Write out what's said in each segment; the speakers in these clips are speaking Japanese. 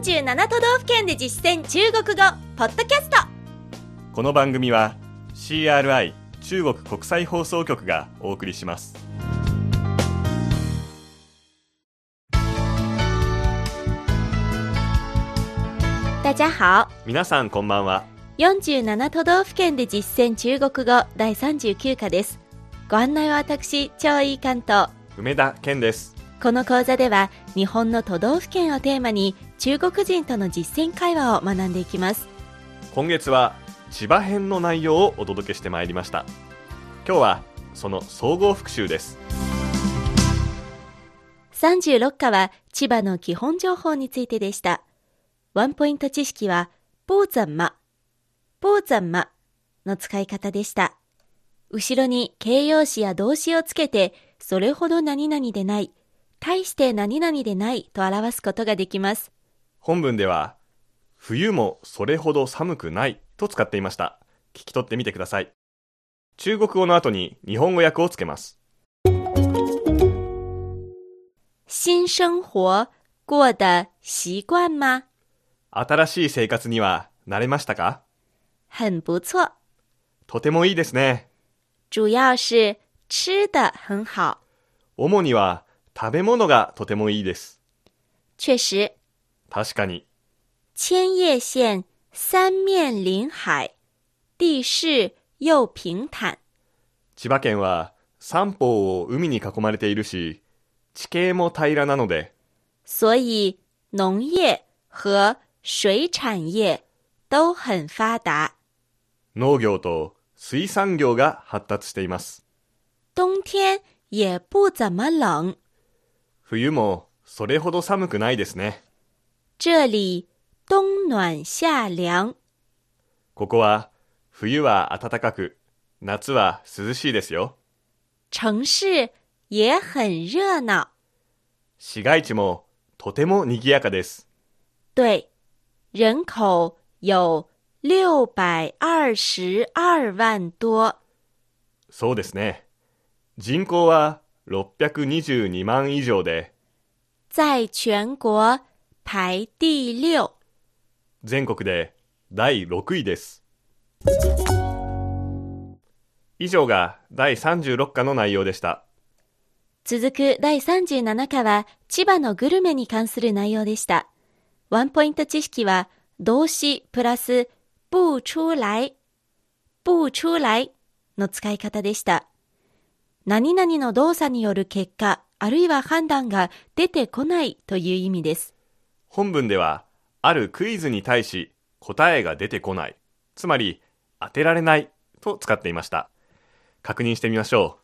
47都道府県で実践中国語ポッドキャスト。この番組は CRI 中国国際放送局がお送りします。大家好。皆さんこんばんは。47都道府県で実践中国語第39課です。ご案内は私超いい関東。梅田健です。この講座では日本の都道府県をテーマに中国人との実践会話を学んでいきます。今月は千葉編の内容をお届けしてまいりました。今日はその総合復習です。36課は千葉の基本情報についてでした。ワンポイント知識はポーザンマ。ポーザンマの使い方でした。後ろに形容詞や動詞をつけてそれほど何々でない大して何々でないと表すことができます本文では冬もそれほど寒くないと使っていました。聞き取ってみてください。中国語の後に日本語訳をつけます。新生活過得習慣嗎新しい生活には慣れましたか？很不錯とてもいいですね。主要是吃得很好。主には食べ物がとてもいいです。確實確かに。千葉縣三面臨海。地勢又平坦。千葉県は三方を海に囲まれているし地形も平らなので。所以農業和水產業都很發達農業と水産業が発達しています。冬天也不怎麼冷冬もそれほど寒くないですね這裡冬暖夏涼ここは冬は暖かく夏は涼しいですよ。城市也很熱鬧市街地もとても賑やかです。對人口有六百二十二萬多。そうですね。人口は622万以上で。在全國排第六全國で第6位です以上が第36課の内容でした続く第37課は千葉のグルメに関する内容でした。ワンポイント知識は動詞プラス不出来、不出来の使い方でした。何々の動作による結果、あるいは判断が出てこないという意味です。本文ではあるクイズに対し答えが出てこない。つまり当てられないと使っていました。確認してみましょ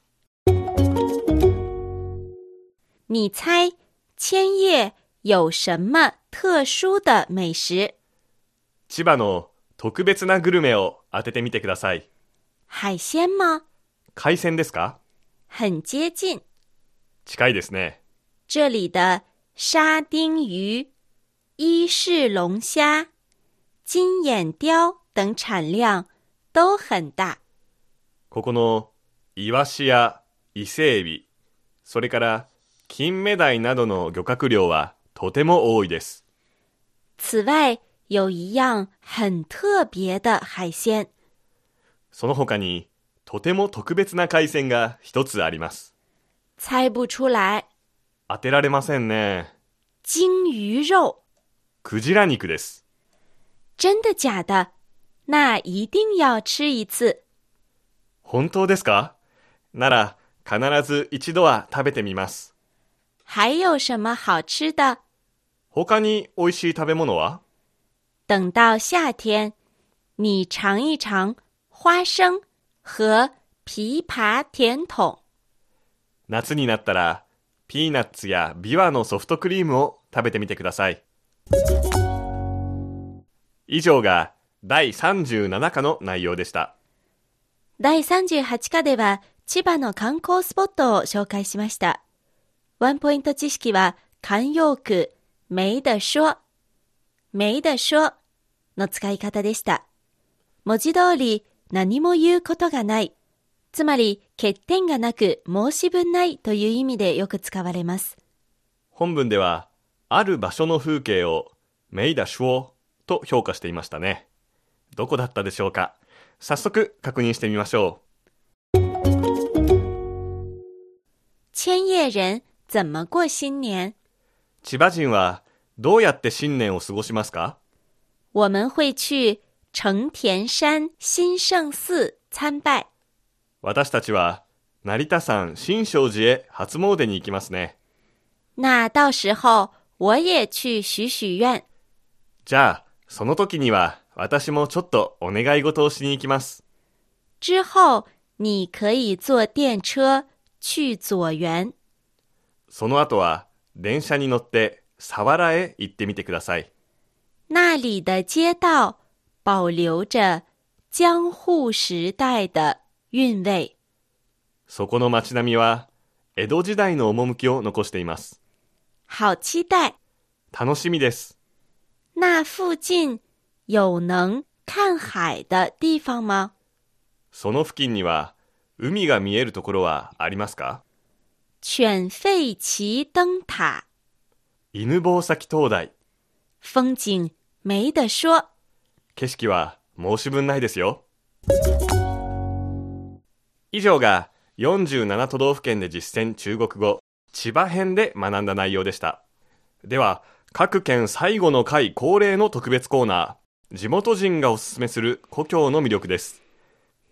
你猜千葉有什麼特殊的美食？う千葉の特別なグルメを当ててみてください。海鮮嗎海鮮ですか？很接近。近いですね。这里的沙丁鱼、伊式龙虾、金眼鲷等产量都很大。ここのイワシや伊勢エビそれから金目鯛などの漁獲量はとても多いです。此外，有一样很特别的海鲜，その他にとても特別な海鮮が一つあります。猜不出来。当てられませんね。金鱼肉，クジラ肉です真的假的？那一定要吃一次。本当ですか？なら必ず一度は食べてみます还有什么好吃的？他に美味しい食べ物は？等到夏天，你尝一尝花生和枇杷甜筒。夏になったらピーナッツやビワのソフトクリームを食べてみてください以上が第37課の内容でした第38課では千葉の観光スポットを紹介しました。ワンポイント知識は慣用句、没得说、没得说の使い方でした。文字通り何も言うことがない。つまり欠点がなく申し分ないという意味でよく使われます。本文ではある場所の風景をメイダシュオと評価していましたね。どこだったでしょうか？早速確認してみましょう。千叶人怎么过新年？千葉人はどうやって新年を過ごしますか？我们会去成田山新圣寺参拜。私たちは成田山新勝寺へ初詣に行きますね。那到时候我也去许许愿。じゃあ、その時には私もちょっとお願い事をしに行きます。之后你可以坐电车去左园。その後は電車に乗って佐原へ行ってみてください。那里的街道保留着江户时代的韵味。そこの街並みは江戸時代の趣を残しています。好期待！楽しみです。那附近有能看海的地方吗？その付近には海が見えるところはありますか？犬吠旗灯塔，犬吠埼灯台。风景没得说。景色は申し分ないですよ。以上が47都道府県で実践中国語千葉編で学んだ内容でした。では、各県最後の回恒例の特別コーナー、地元人がおすすめする故郷の魅力です。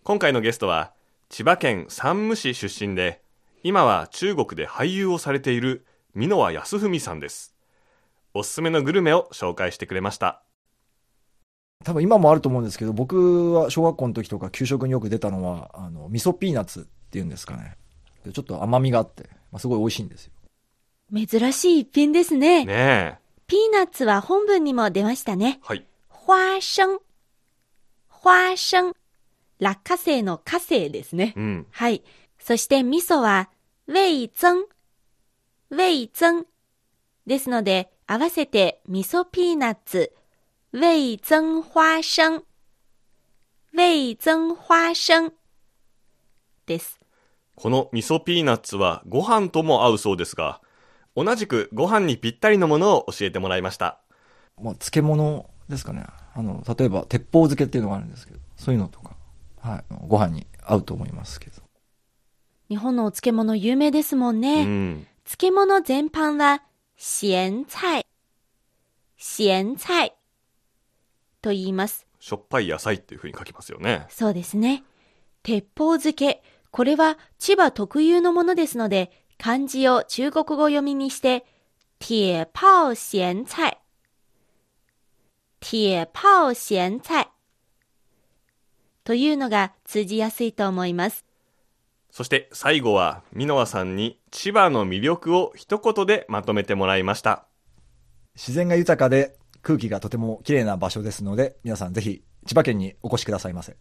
今回のゲストは、千葉県山武市出身で、今は中国で俳優をされている箕輪康文さんです。おすすめのグルメを紹介してくれました。多分今もあると思うんですけど、僕は小学校の時とか給食によく出たのは、あの、味噌ピーナッツっていうんですかね。でちょっと甘みがあって、まあ、すごい美味しいんですよ。珍しい一品ですね。ねえ。ピーナッツは本文にも出ましたね。はい。花生。花生。落花生の花生ですね。うん。はい。そして味噌は、味噌。味噌。ですので、合わせて味噌ピーナッツ、味噌花生。味噌花生。です。この味噌ピーナッツはご飯とも合うそうですが、同じくご飯にぴったりのものを教えてもらいました。まあ、漬物ですかね。あの、例えば、鉄砲漬けっていうのがあるんですけど、そういうのとか、はい、ご飯に合うと思いますけど。日本のお漬物有名ですもんうね。ん。漬物全般は、咸菜。咸菜。と言います。しょっぱい野菜っていう風に書きますよね。そうですね。鉄砲漬け。これは千葉特有のものですので、漢字を中国語読みにして、铁炮咸菜。铁炮咸菜。というのが通じやすいと思います。そして最後は、箕輪さんに千葉の魅力を一言でまとめてもらいました。自然が豊かで空気がとても綺麗な場所ですので、皆さんぜひ千葉県にお越しくださいませ。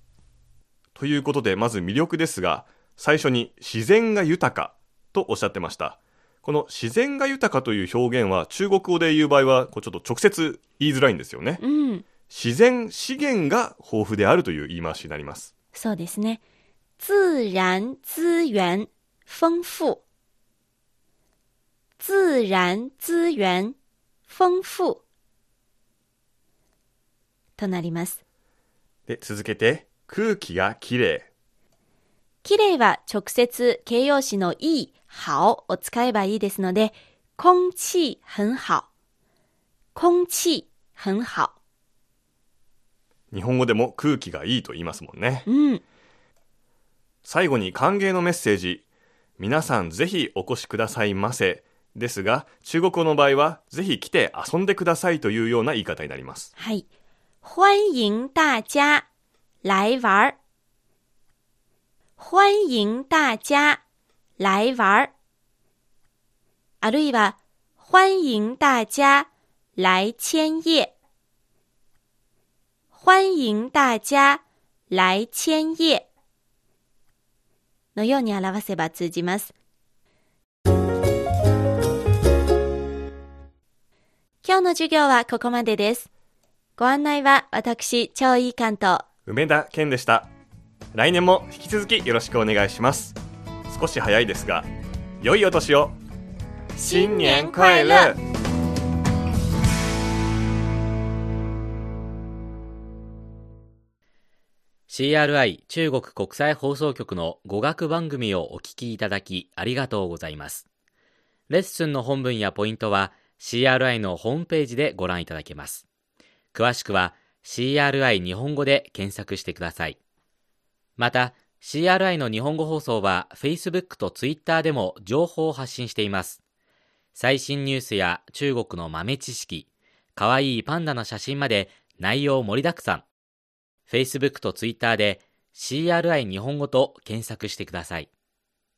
ということで、まず魅力ですが、最初に自然が豊かとおっしゃってました。この自然が豊かという表現は中国語で言う場合はこうちょっと直接言いづらいんですよね。うん。自然資源が豊富であるという言い回しになります。そうですね。自然資源豐富。自然資源豐富。となります。で、続けて、空気がきれ綺麗は直接形容詞のいい、好を使えばいいですので、空気很好。空気很好。い。日本語でも空気がいいと言いますもんね。うん。最後に歓迎のメッセージ。皆さんぜひお越しくださいませ。ですが、中国語の場合は、ぜひ来て遊んでくださいというような言い方になります。はい。欢迎大家来玩儿。欢迎大家来玩儿。あるいは、欢迎大家来千叶。欢迎大家来千叶。のように表せば通じます。今日の授業はここまでです。ご案内は私、超いい関東。梅田健でした。来年も引き続きよろしくお願いします少し早いですが良いお年を新年快乐！CRI 中国国際放送局の語学番組をお聞きいただきありがとうございます。レッスンの本文やポイントは CRI のホームページでご覧いただけます。詳しくは CRI 日本語で検索してください。また、CRI の日本語放送は Facebook と Twitter でも情報を発信しています。最新ニュースや中国の豆知識、かわいいパンダの写真まで内容盛りだくさん。Facebook と Twitter で CRI 日本語と検索してください。